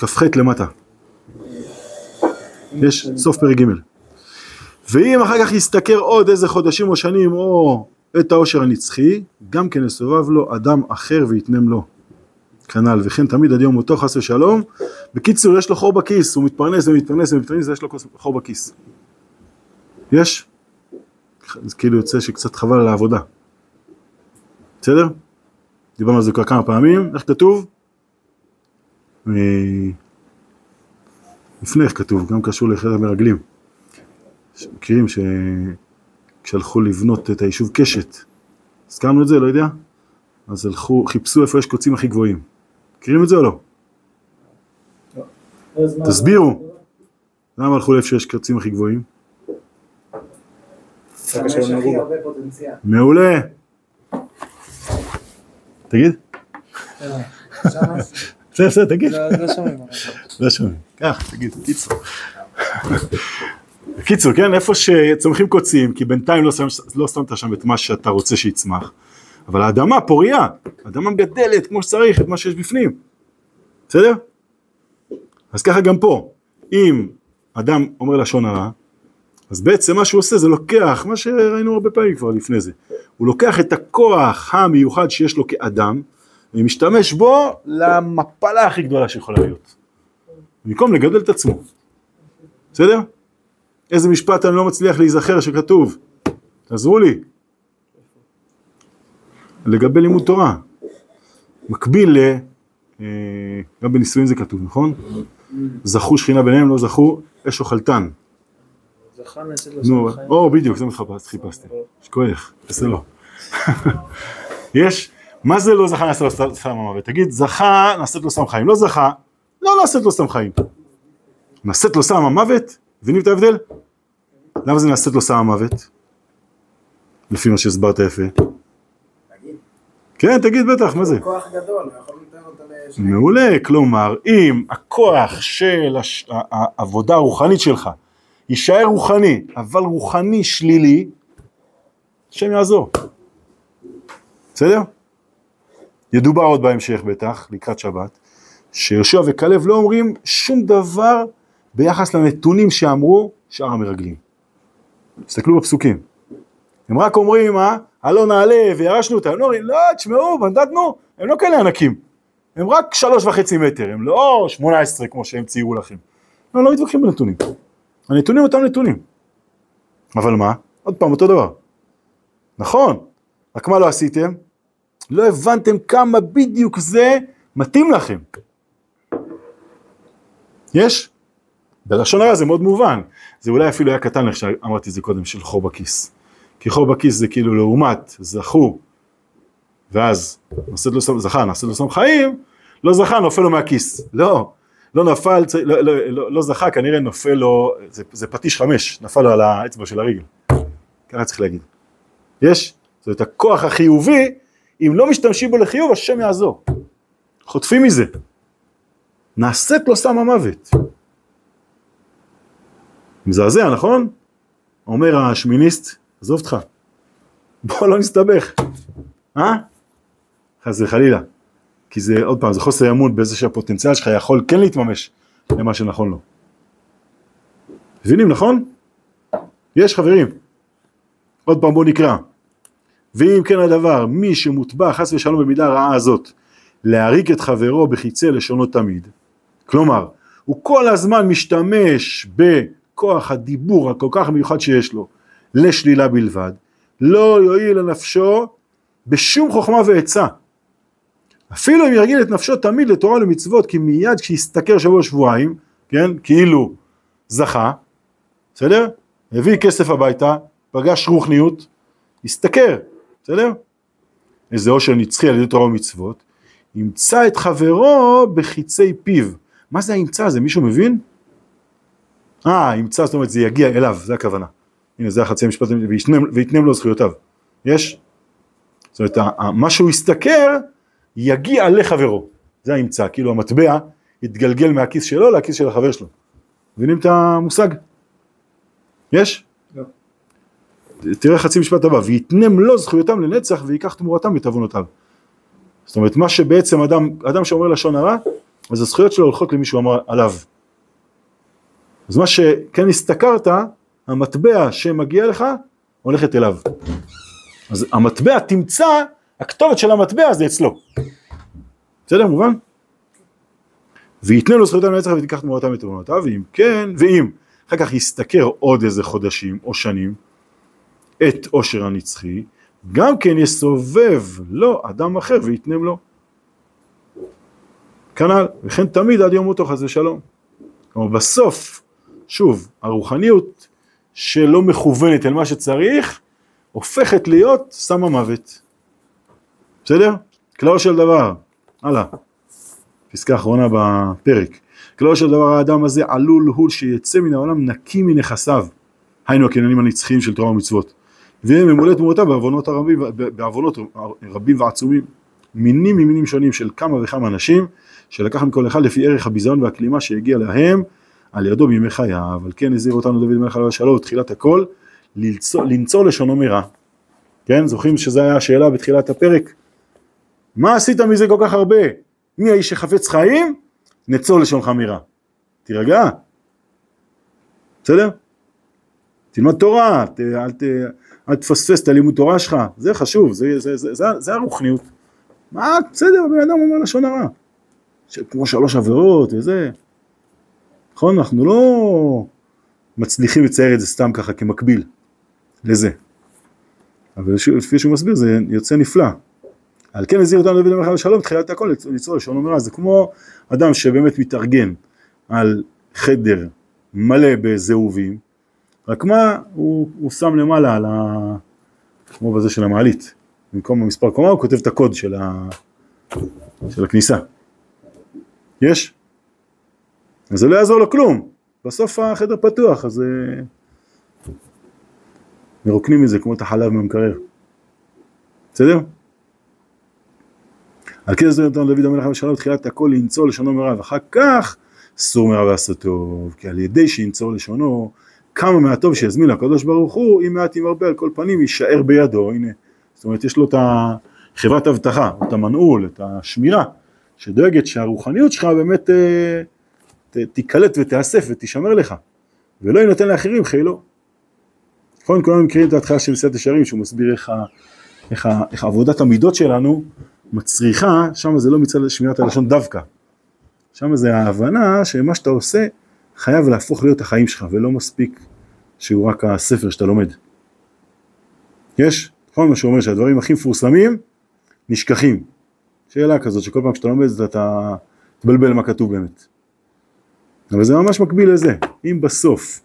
כ"ח למטה. יש סוף פרק ג' ואם אחר כך ישתכר עוד איזה חודשים או שנים או את העושר הנצחי, גם כן יסובב לו אדם אחר ויתנם לו. כנ"ל, וכן תמיד עד יום מותו חס ושלום. בקיצור, יש לו חור בכיס, הוא מתפרנס ומתפרנס ומתפרנס, יש לו חור בכיס. יש? זה כאילו יוצא שקצת חבל על העבודה. בסדר? דיברנו על זה כבר כמה פעמים, איך כתוב? אה, לפני איך כתוב, גם קשור לחדר מרגלים. מכירים שכשהלכו לבנות את היישוב קשת, הזכרנו את זה, לא יודע? אז הלכו, חיפשו איפה יש קוצים הכי גבוהים. מכירים את זה או לא? תסבירו. למה הלכו לאיפה שיש קוצים הכי גבוהים? מעולה. תגיד. בסדר, בסדר, תגיד. לא שומעים. לא שומעים. קח, תגיד, קיצור. בקיצור, כן, איפה שצומחים קוצים, כי בינתיים לא, לא שמת שם את מה שאתה רוצה שיצמח, אבל האדמה פוריה, האדמה מגדלת כמו שצריך את מה שיש בפנים, בסדר? אז ככה גם פה, אם אדם אומר לשון הרע, אז בעצם מה שהוא עושה זה לוקח, מה שראינו הרבה פעמים כבר לפני זה, הוא לוקח את הכוח המיוחד שיש לו כאדם, ומשתמש בו למפלה הכי גדולה שיכולה להיות, במקום לגדל את עצמו, בסדר? איזה משפט אני לא מצליח להיזכר שכתוב, תעזרו לי, לגבי לימוד תורה, מקביל ל... אה, גם בנישואין זה כתוב, נכון? זכו שכינה ביניהם, לא זכו אש נעשית לו נו. או בדיוק, זה מה שחיפשתי, שכוח, תעשה לו. יש, מה זה לא זכה נעשה לו סם המוות? תגיד, זכה נעשית לו סם חיים, לא זכה, לא נעשית לו סם חיים. נעשית לו סם המוות, מבינים את ההבדל? למה זה נעשית לו סם המוות? לפי מה שהסברת יפה. כן, תגיד בטח, מה זה? כוח גדול. מעולה, כלומר, אם הכוח של הש... העבודה הרוחנית שלך יישאר רוחני, אבל רוחני שלילי, השם יעזור. בסדר? ידובר עוד בהמשך בטח, לקראת שבת, שיהושע וכלב לא אומרים שום דבר ביחס לנתונים שאמרו שאר המרגלים. תסתכלו בפסוקים. הם רק אומרים, אה, הלא נעלה וירשנו אותם, הם לא אומרים, לא, תשמעו, בנדדנו, הם לא כאלה ענקים. הם רק שלוש וחצי מטר, הם לא שמונה עשרה כמו שהם ציירו לכם. לא, לא מתווכחים בנתונים. הנתונים אותם נתונים. אבל מה? עוד פעם, אותו דבר. נכון, רק מה לא עשיתם? לא הבנתם כמה בדיוק זה מתאים לכם. יש? בלשון הרע זה מאוד מובן. זה אולי אפילו היה קטן איך שאמרתי את זה קודם, של חור בכיס. כי חור בכיס זה כאילו לעומת זכו, ואז נעשית לו זכה, נעשית לו סם חיים, לא זכה, נופל לו מהכיס. לא, לא נפל, לא, לא, לא, לא זכה, כנראה נופל לו, זה, זה פטיש חמש, נפל לו על האצבע של הרגל. ככה צריך להגיד. יש? זאת אומרת, הכוח החיובי, אם לא משתמשים בו לחיוב, השם יעזור. חוטפים מזה. נעשית לו סם המוות. מזעזע, נכון? אומר השמיניסט, עזוב אותך, בוא לא נסתבך, אה? חס וחלילה. כי זה, עוד פעם, זה חוסר אמון בזה שהפוטנציאל שלך יכול כן להתממש למה שנכון לו. מבינים, נכון? יש חברים. עוד פעם בואו נקרא. ואם כן הדבר, מי שמוטבע חס ושלום במידה הרעה הזאת, להריק את חברו בחיצי לשונו תמיד. כלומר, הוא כל הזמן משתמש בכוח הדיבור הכל כך מיוחד שיש לו לשלילה בלבד, לא יועיל לנפשו בשום חוכמה ועצה. אפילו אם ירגיל את נפשו תמיד לתורה ולמצוות, כי מיד כשישתכר שבוע שבועיים, כן, כאילו זכה, בסדר? הביא כסף הביתה, פגש רוחניות, השתכר, בסדר? איזה עושר נצחי על ידי תורה ומצוות, ימצא את חברו בחיצי פיו. מה זה הימצא הזה, מישהו מבין? אה, ימצא, זאת אומרת זה יגיע אליו, זה הכוונה. הנה זה החצי המשפט, ויתנם, לו זכויותיו. יש? זאת אומרת, מה שהוא ישתכר, יגיע לחברו. זה הימצא, כאילו המטבע יתגלגל מהכיס שלו לכיס של החבר שלו. מבינים את המושג? יש? תראה חצי משפט הבא, ויתנם לו זכויותם לנצח ויקח תמורתם את עוונותיו. זאת אומרת, מה שבעצם אדם, אדם שאומר לשון הרע, אז הזכויות שלו הולכות למישהו אמר עליו. אז מה שכן השתכרת, המטבע שמגיע לך, הולכת אליו. אז המטבע תמצא, הכתובת של המטבע זה אצלו. בסדר, מובן? ויתנה לו זכויותיו לנצח ותיקח תמורתם את תמורותיו, ואם כן, ואם אחר כך ישתכר עוד איזה חודשים או שנים את עושר הנצחי, גם כן יסובב לו אדם אחר ויתנם לו. כנ"ל, וכן תמיד עד יום מותו חס ושלום. כלומר בסוף, שוב, הרוחניות שלא מכוונת אל מה שצריך, הופכת להיות סם המוות. בסדר? כלל של דבר, הלאה. פסקה אחרונה בפרק. כלל של דבר האדם הזה עלול הוא שיצא מן העולם נקי מנכסיו, היינו הקניינים הנצחיים של תורה ומצוות. ויהיה ממולא תמורתה בעוונות, הרבים, בעוונות רבים ועצומים. מינים ממינים שונים של כמה וכמה אנשים, שלקח מכל אחד לפי ערך הביזיון והכלימה שהגיע להם על ידו בימי חייו. על כן הזהיר אותנו דוד מלך עליו השלום, תחילת הכל, לנצור לשונו מרע. כן, זוכרים שזו הייתה השאלה בתחילת הפרק? מה עשית מזה כל כך הרבה? מי האיש שחפץ חיים? נצור לשונך מרע. תירגע. בסדר? תלמד תורה, ת, אל, ת, אל תפספס את הלימוד תורה שלך, זה חשוב, זה, זה, זה, זה, זה הרוחניות. מה, בסדר, הבן אדם אומר לשון הרע. כמו שלוש עבירות וזה. נכון? אנחנו לא מצליחים לצייר את זה סתם ככה כמקביל לזה. אבל לפי שהוא מסביר זה יוצא נפלא. על כן הזהיר אותנו דוד המלך לשלום תחילת הכל ליצור לשון אומר זה כמו אדם שבאמת מתארגן על חדר מלא בזהובים רק מה הוא, הוא שם למעלה על ה... כמו בזה של המעלית. במקום המספר קומה הוא כותב את הקוד של, ה... של הכניסה. יש? אז זה לא יעזור לו כלום. בסוף החדר פתוח אז אה, מרוקנים את זה כמו את החלב מהמקרר. בסדר? על כן זה נתן דוד המלך המשלם בתחילת הכל לנצור לשונו מרע ואחר כך סור מרע ועשה טוב כי על ידי שינצור לשונו כמה מהטוב שיזמין לקדוש ברוך הוא אם מעט אם הרבה על כל פנים יישאר בידו. הנה זאת אומרת יש לו את חברת אבטחה את המנעול את השמירה שדואגת שהרוחניות שלך באמת אה, תיקלט ותיאסף ותישמר לך ולא יינתן לאחרים חילו. נכון כולנו מכירים את ההתחלה של מסעדת ישרים שהוא מסביר איך, איך, איך עבודת המידות שלנו מצריכה, שם זה לא מצד שמירת הלשון דווקא, שם זה ההבנה שמה שאתה עושה חייב להפוך להיות החיים שלך ולא מספיק שהוא רק הספר שאתה לומד. יש, נכון מה שאומר שהדברים הכי מפורסמים נשכחים. שאלה כזאת שכל פעם שאתה לומד אתה תבלבל מה כתוב באמת. אבל זה ממש מקביל לזה, אם בסוף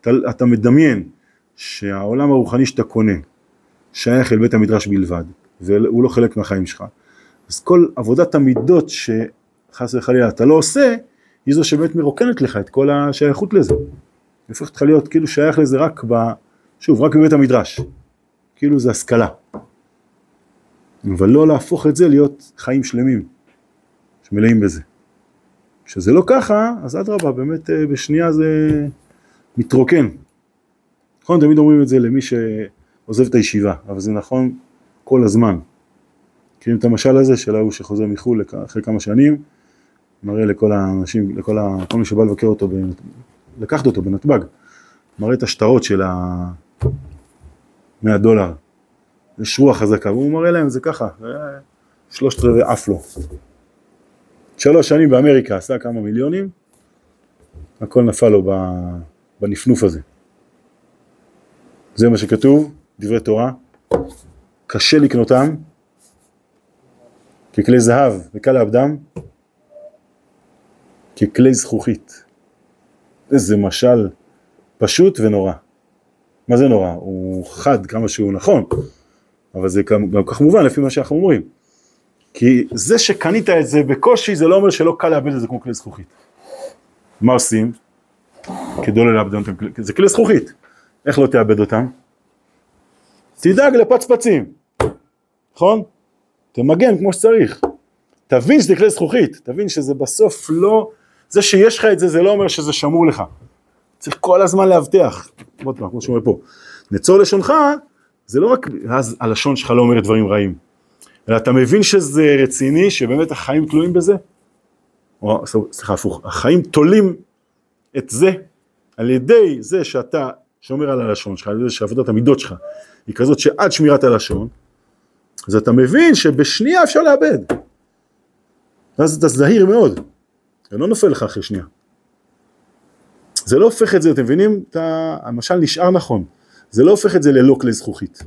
אתה, אתה מדמיין שהעולם הרוחני שאתה קונה שייך אל בית המדרש בלבד והוא לא חלק מהחיים שלך אז כל עבודת המידות שחס וחלילה אתה לא עושה, היא זו שבאמת מרוקנת לך את כל השייכות לזה. היא הופכת לך להיות כאילו שייך לזה רק ב... שוב, רק בבית המדרש. כאילו זה השכלה. אבל לא להפוך את זה להיות חיים שלמים, שמלאים בזה. כשזה לא ככה, אז אדרבה, באמת אה, בשנייה זה מתרוקן. נכון, תמיד אומרים את זה למי שעוזב את הישיבה, אבל זה נכון כל הזמן. מכירים את המשל הזה של ההוא שחוזר מחו"ל אחרי כמה שנים, מראה לכל האנשים, לכל ה... כל מי שבא לבקר אותו, ב... לקחת אותו בנתב"ג, מראה את השטרות של ה-100 דולר, יש רוח חזקה, והוא מראה להם זה ככה, שלושת רבעי עף לו. שלוש שנים באמריקה עשה כמה מיליונים, הכל נפל לו בנפנוף הזה. זה מה שכתוב, דברי תורה, קשה לקנותם, ככלי זהב וקל לאבדם, ככלי זכוכית. איזה משל פשוט ונורא. מה זה נורא? הוא חד כמה שהוא נכון, אבל זה גם כך מובן לפי מה שאנחנו אומרים. כי זה שקנית את זה בקושי זה לא אומר שלא קל לאבד את זה כמו כלי זכוכית. מה עושים? כדי לא לאבד אותם, זה כלי זכוכית, איך לא תאבד אותם? תדאג לפצפצים, נכון? תמגן כמו שצריך. תבין שזה כלי זכוכית, תבין שזה בסוף לא, זה שיש לך את זה, זה לא אומר שזה שמור לך. צריך כל הזמן להבטיח, עוד פעם, כמו שאומר פה, נצור לשונך, זה לא רק, אז הלשון שלך לא אומרת דברים רעים, אלא אתה מבין שזה רציני, שבאמת החיים תלויים בזה, או סליחה הפוך, החיים תולים את זה על ידי זה שאתה שומר על הלשון שלך, על ידי שעבודת המידות שלך היא כזאת שעד שמירת הלשון, אז אתה מבין שבשנייה אפשר לאבד. ואז אתה זהיר מאוד, זה לא נופל לך אחרי שנייה. זה לא הופך את זה, אתם מבינים? אתה, המשל נשאר נכון, זה לא הופך את זה ללא כלי זכוכית.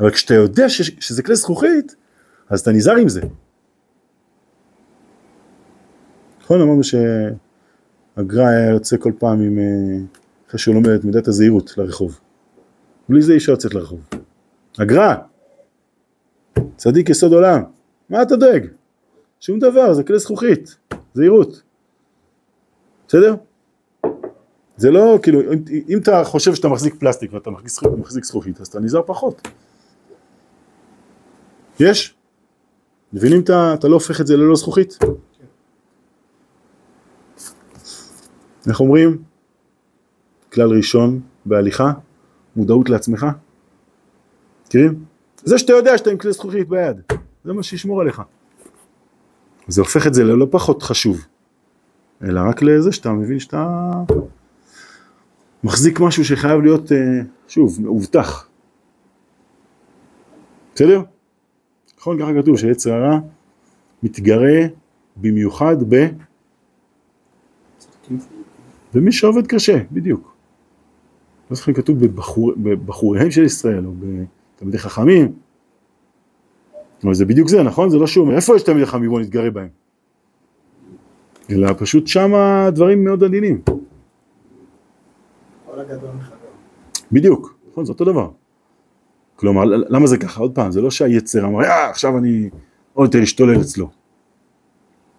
אבל כשאתה יודע ש, שזה כלי זכוכית, אז אתה נזהר עם זה. נכון, אמרנו שהגר"א היה יוצא כל פעם עם, אה, אחרי שהוא לומד את מידת הזהירות לרחוב. בלי זה אי אפשר לצאת לרחוב. הגר"א, צדיק יסוד עולם, מה אתה דואג? שום דבר, זה כלי זכוכית, זהירות. בסדר? זה לא, כאילו, אם, אם אתה חושב שאתה מחזיק פלסטיק ואתה מחזיק, מחזיק זכוכית, אז אתה נזהר פחות. יש? מבינים אתה, אתה לא הופך את זה ללא זכוכית? איך אומרים? כלל ראשון בהליכה, מודעות לעצמך. מכירים? זה שאתה יודע שאתה עם כלי זכוכית ביד, זה מה שישמור עליך. זה הופך את זה ללא פחות חשוב, אלא רק לזה שאתה מבין שאתה מחזיק משהו שחייב להיות, אה, שוב, מאובטח. בסדר? נכון, ככה כתוב שיצר הרע מתגרה במיוחד ב... במי שעובד קשה, בדיוק. לא זוכר כתוב בבחור, בבחוריהם של ישראל או בתלמידי חכמים. אבל זה בדיוק זה, נכון? זה לא שהוא אומר, איפה יש תלמידי חכמים? בואו נתגרה בהם. אלא פשוט שמה דברים מאוד עדינים. בדיוק, נכון, זה אותו דבר. כלומר, למה זה ככה? עוד פעם, זה לא שהיצר אמר, אה, עכשיו אני עוד יותר אשתולל אצלו.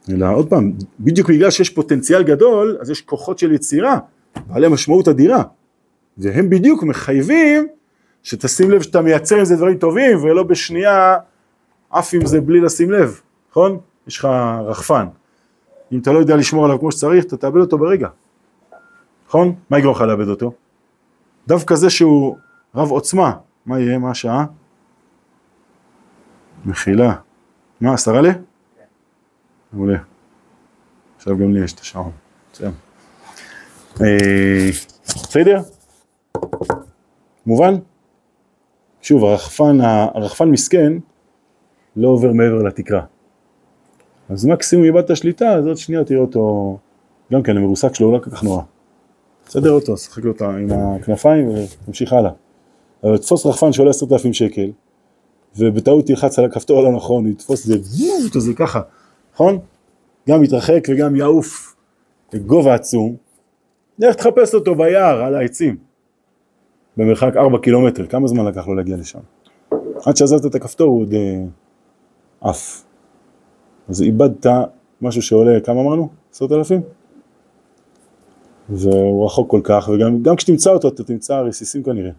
אלא עוד פעם, בדיוק בגלל שיש פוטנציאל גדול, אז יש כוחות של יצירה, בעלי משמעות אדירה. והם בדיוק מחייבים שתשים לב שאתה מייצר עם זה דברים טובים, ולא בשנייה עף עם זה בלי לשים לב, נכון? יש לך רחפן. אם אתה לא יודע לשמור עליו כמו שצריך, אתה תאבד אותו ברגע. נכון? מה יגרום לך לאבד אותו? דווקא זה שהוא רב עוצמה, מה יהיה? מה השעה? מחילה. מה, עשרה ל? מעולה. עכשיו גם לי יש את השעון. בסדר. אה? מובן? שוב, הרחפן, הרחפן מסכן לא עובר מעבר לתקרה. אז מקסימום איבדת שליטה, אז עוד שנייה תראה אותו, גם כן המרוסק שלו לא כל כך נורא. תסדר אותו, שחק אותו עם הכנפיים ותמשיך הלאה. אבל תתפוס רחפן שעולה עשרת אלפים שקל, ובטעות תלחץ על הכפתור הלא נכון, יתפוס את זה, את זה ככה, נכון? גם יתרחק וגם יעוף לגובה עצום, לך תחפש אותו ביער, על העצים, במרחק ארבע קילומטר, כמה זמן לקח לו להגיע לשם? עד שעזבת את הכפתור הוא עוד אה, עף. אז איבדת משהו שעולה, כמה אמרנו? עשרות אלפים? והוא רחוק כל כך, וגם כשתמצא אותו אתה תמצא רסיסים כנראה.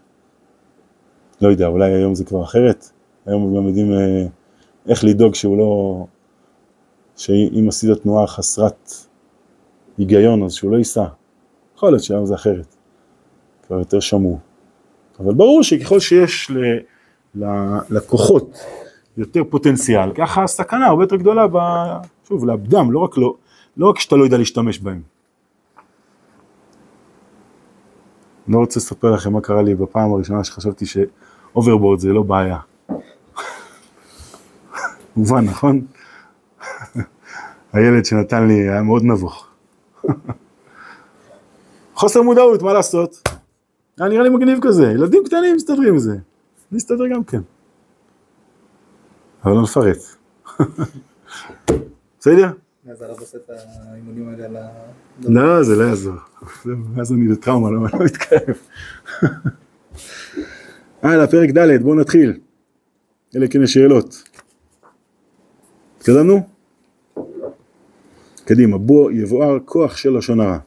לא יודע, אולי היום זה כבר אחרת, היום גם יודעים אה, איך לדאוג שהוא לא, שאם עשית תנועה חסרת היגיון אז שהוא לא ייסע. יכול להיות שהיום זה אחרת, כבר יותר שמור. אבל ברור שככל שיש ל, ל, לכוחות יותר פוטנציאל, ככה הסכנה הרבה יותר גדולה, ב, שוב, לאבדם, לא רק, לא, לא רק שאתה לא יודע להשתמש בהם. אני לא רוצה לספר לכם מה קרה לי בפעם הראשונה שחשבתי ש hoverboard זה לא בעיה. מובן, נכון? הילד שנתן לי היה מאוד נבוך. חוסר מודעות, מה לעשות? היה נראה לי מגניב כזה, ילדים קטנים מסתדרים עם זה. אני אסתדר גם כן. אבל לא נפרט. בסדר? אז הרב עושה את האימונים האלה על ה... לא, זה לא יעזור. אז אני בטראומה, לא לא מתקרב. הלאה, פרק ד', בואו נתחיל. אלה כן שאלות. התקדמנו? קדימה, בוא יבואר כוח של לשון הרע.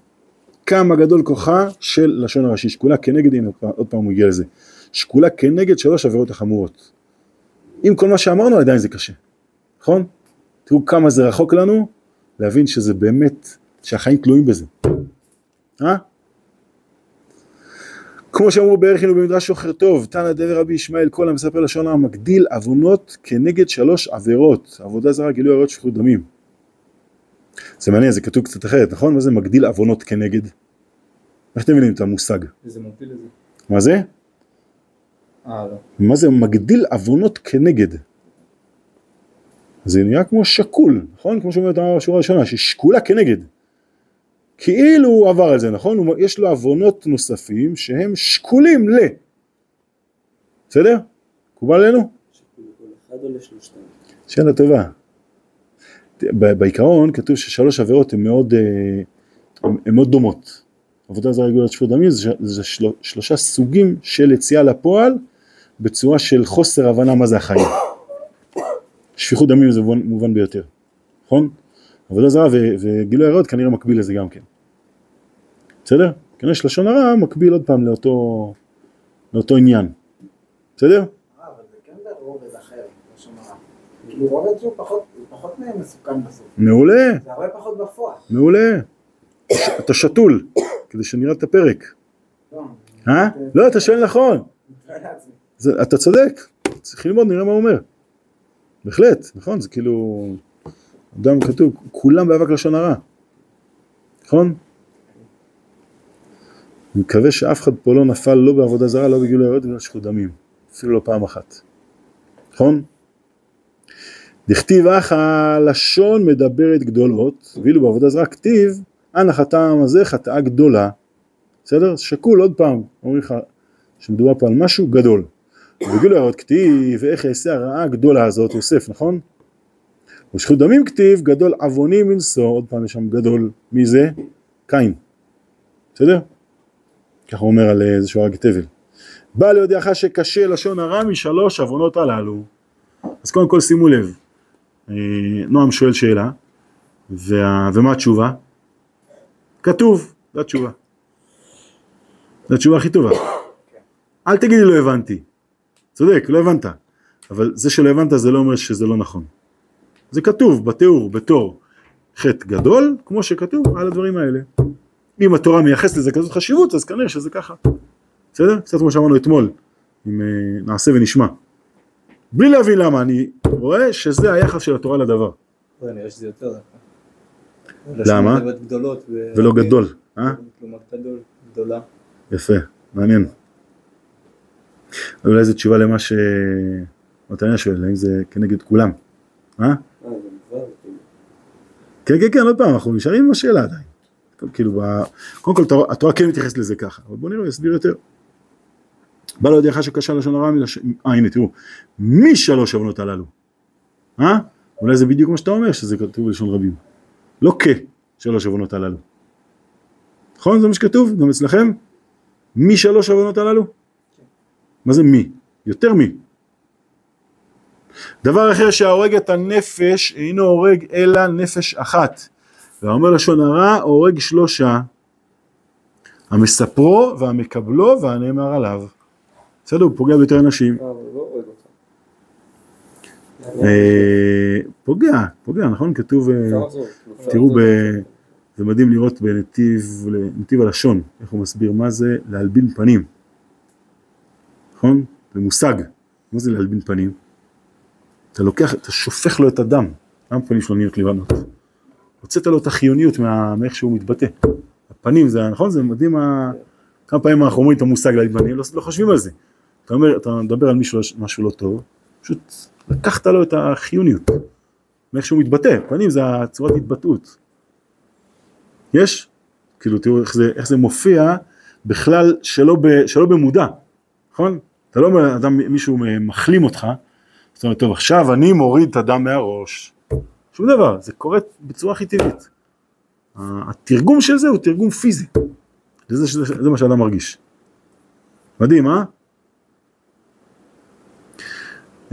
כמה גדול כוחה של לשון הרע, שהיא שקולה כנגד, הנה עוד פעם הוא הגיע לזה, שקולה כנגד שלוש עבירות החמורות. עם כל מה שאמרנו עדיין זה קשה, נכון? תראו כמה זה רחוק לנו להבין שזה באמת, שהחיים תלויים בזה. אה? כמו שאמרו בערכנו במדרש שוחר טוב, תנא דבר רבי ישמעאל כל המספר לשון הרע מגדיל עוונות כנגד שלוש עבירות, עבודה זרה, גילוי עריות, שפיכות דמים. זה מעניין, זה כתוב קצת אחרת, נכון? מה זה מגדיל עוונות כנגד? איך אתם מבינים את המושג? איזה מוביל לזה? מה זה? מה זה מגדיל עוונות כנגד? זה נראה כמו שקול, נכון? כמו שאומרת השורה הראשונה, ששקולה כנגד. כאילו הוא עבר על זה, נכון? יש לו עוונות נוספים שהם שקולים ל... בסדר? מקובל עלינו? שאלה טובה. בעיקרון כתוב ששלוש עבירות הן מאוד, אה, הן מאוד דומות. עבודה זרה רגולת שפוט דמים זה, זה של, שלושה סוגים של יציאה לפועל בצורה של חוסר הבנה מה זה החיים. שפיכות דמים זה מובן, מובן ביותר, נכון? עבודה זרה ו- וגילוי עריות כנראה מקביל לזה גם כן. בסדר? כנראה שלשון הרע מקביל עוד פעם לאותו, לאותו עניין. בסדר? אה, כן. כאילו רובד שהוא פחות, הוא פחות מסוכן בסוף. מעולה. זה הרבה פחות בפועל. מעולה. אתה שתול, כדי שנראה את הפרק. לא, אה? לא, אתה שואל נכון. זה, אתה צודק. צריך ללמוד, נראה מה הוא אומר. בהחלט, נכון? זה כאילו... אדם כתוב, כולם באבק לשון הרע. נכון? אני מקווה שאף אחד פה לא נפל לא בעבודה זרה, לא בגילוי עריות ולא שפיכות דמים. אפילו לא פעם אחת. נכון? דכתיב אך הלשון מדברת גדולות, ואילו בעבודה זרה כתיב, אנא חטאם הזה חטאה גדולה. בסדר? שקול עוד פעם, אומרים לך שמדובר פה על משהו גדול. ובגילוי עריות כתיב, ואיך יעשה הרעה הגדולה הזאת, יוסף, נכון? ושפיכות דמים כתיב, גדול עווני מנשוא, עוד פעם יש שם גדול, מי זה? קין. בסדר? ככה הוא אומר על אה, זה שהוא הרג את הבל. בא לידיעך שקשה לשון הרע משלוש עוונות הללו. אז קודם כל שימו לב, אה, נועם שואל שאלה, וה... ומה התשובה? כתוב, זו התשובה. זו התשובה הכי טובה. אל תגידי לא הבנתי. צודק, לא הבנת. אבל זה שלא הבנת זה לא אומר שזה לא נכון. זה כתוב בתיאור, בתור חטא גדול, כמו שכתוב על הדברים האלה. אם התורה מייחסת לזה כזאת חשיבות, אז כנראה שזה ככה. בסדר? קצת כמו שאמרנו אתמול, אם אה, נעשה ונשמע. בלי להבין למה, אני רואה שזה היחס של התורה לדבר, זה נראה שזה יותר דווקא. למה? ולא גדול, אה? גדול, גדולה. יפה, מעניין. אולי זו תשובה למה שמתניה שואל, האם זה כנגד כולם, אה? כן, כן, כן, עוד פעם, אנחנו נשארים עם השאלה עדיין. כאילו, קודם כל התורה- כן מתייחסת לזה ככה, אבל בוא נראה, יסביר יותר. בא לידיעך שקשה לשון הרע מלשון, אה הנה תראו, משלוש עוונות הללו, אה? אולי זה בדיוק מה שאתה אומר, שזה כתוב בלשון רבים. לא כשלוש עוונות הללו. נכון? זה מה שכתוב גם אצלכם? משלוש עוונות הללו? מה זה מי? יותר מי. דבר אחר שההורג את הנפש אינו הורג אלא נפש אחת. והאומר לשון הרע הורג שלושה. המספרו והמקבלו והנאמר עליו. בסדר, הוא פוגע ביותר אנשים. לא אותם. אה, פוגע, פוגע, נכון? כתוב, אה, תראו, זה מדהים לראות בנתיב, נתיב הלשון, איך הוא מסביר מה זה להלבין פנים. נכון? זה מושג. מה זה להלבין פנים? אתה לוקח, אתה שופך לו את הדם. למה הפנים שלו נהיות לבנות? הוצאת לו את החיוניות מה- מאיך שהוא מתבטא. הפנים זה, נכון? זה מדהים ה... כמה פעמים אנחנו אומרים את המושג להלבין פנים, לא, לא חושבים על זה. אתה אומר, אתה מדבר על מישהו משהו לא טוב, פשוט לקחת לו את החיוניות. מאיך שהוא מתבטא, פנים זה הצורת התבטאות. יש? כאילו תראו איך זה, איך זה מופיע בכלל שלא, ב, שלא במודע, נכון? אתה לא אומר, אדם, מישהו מחלים אותך, זאת אומרת, טוב עכשיו אני מוריד את הדם מהראש, שום דבר, זה קורה בצורה הכי טבעית. התרגום של זה הוא תרגום פיזי, זה, זה, זה מה שאדם מרגיש. מדהים, אה?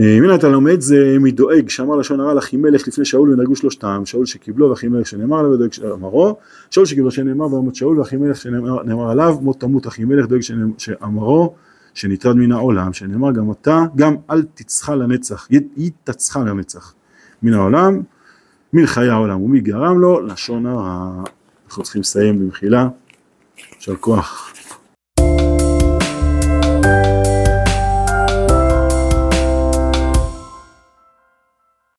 אה, הנה אתה לומד זה מדואג שאמר לשון הרע לאחימלך לפני שאול ונהרגו שלושתם שאול שקיבלו ואחימלך שנאמר עליו ודואג שאמרו שאול שקיבלו שנאמר וימות שאול ואחימלך שנאמר נאמר עליו מות תמות אחימלך דואג שאמרו שנטרד מן העולם שנאמר גם אתה גם אל תצחה לנצח. י- היא תצחה לנצח. מן העולם מן חיי העולם. ומי גרם לו? לשון הרע. אנחנו צריכים לסיים במחילה. יישר כוח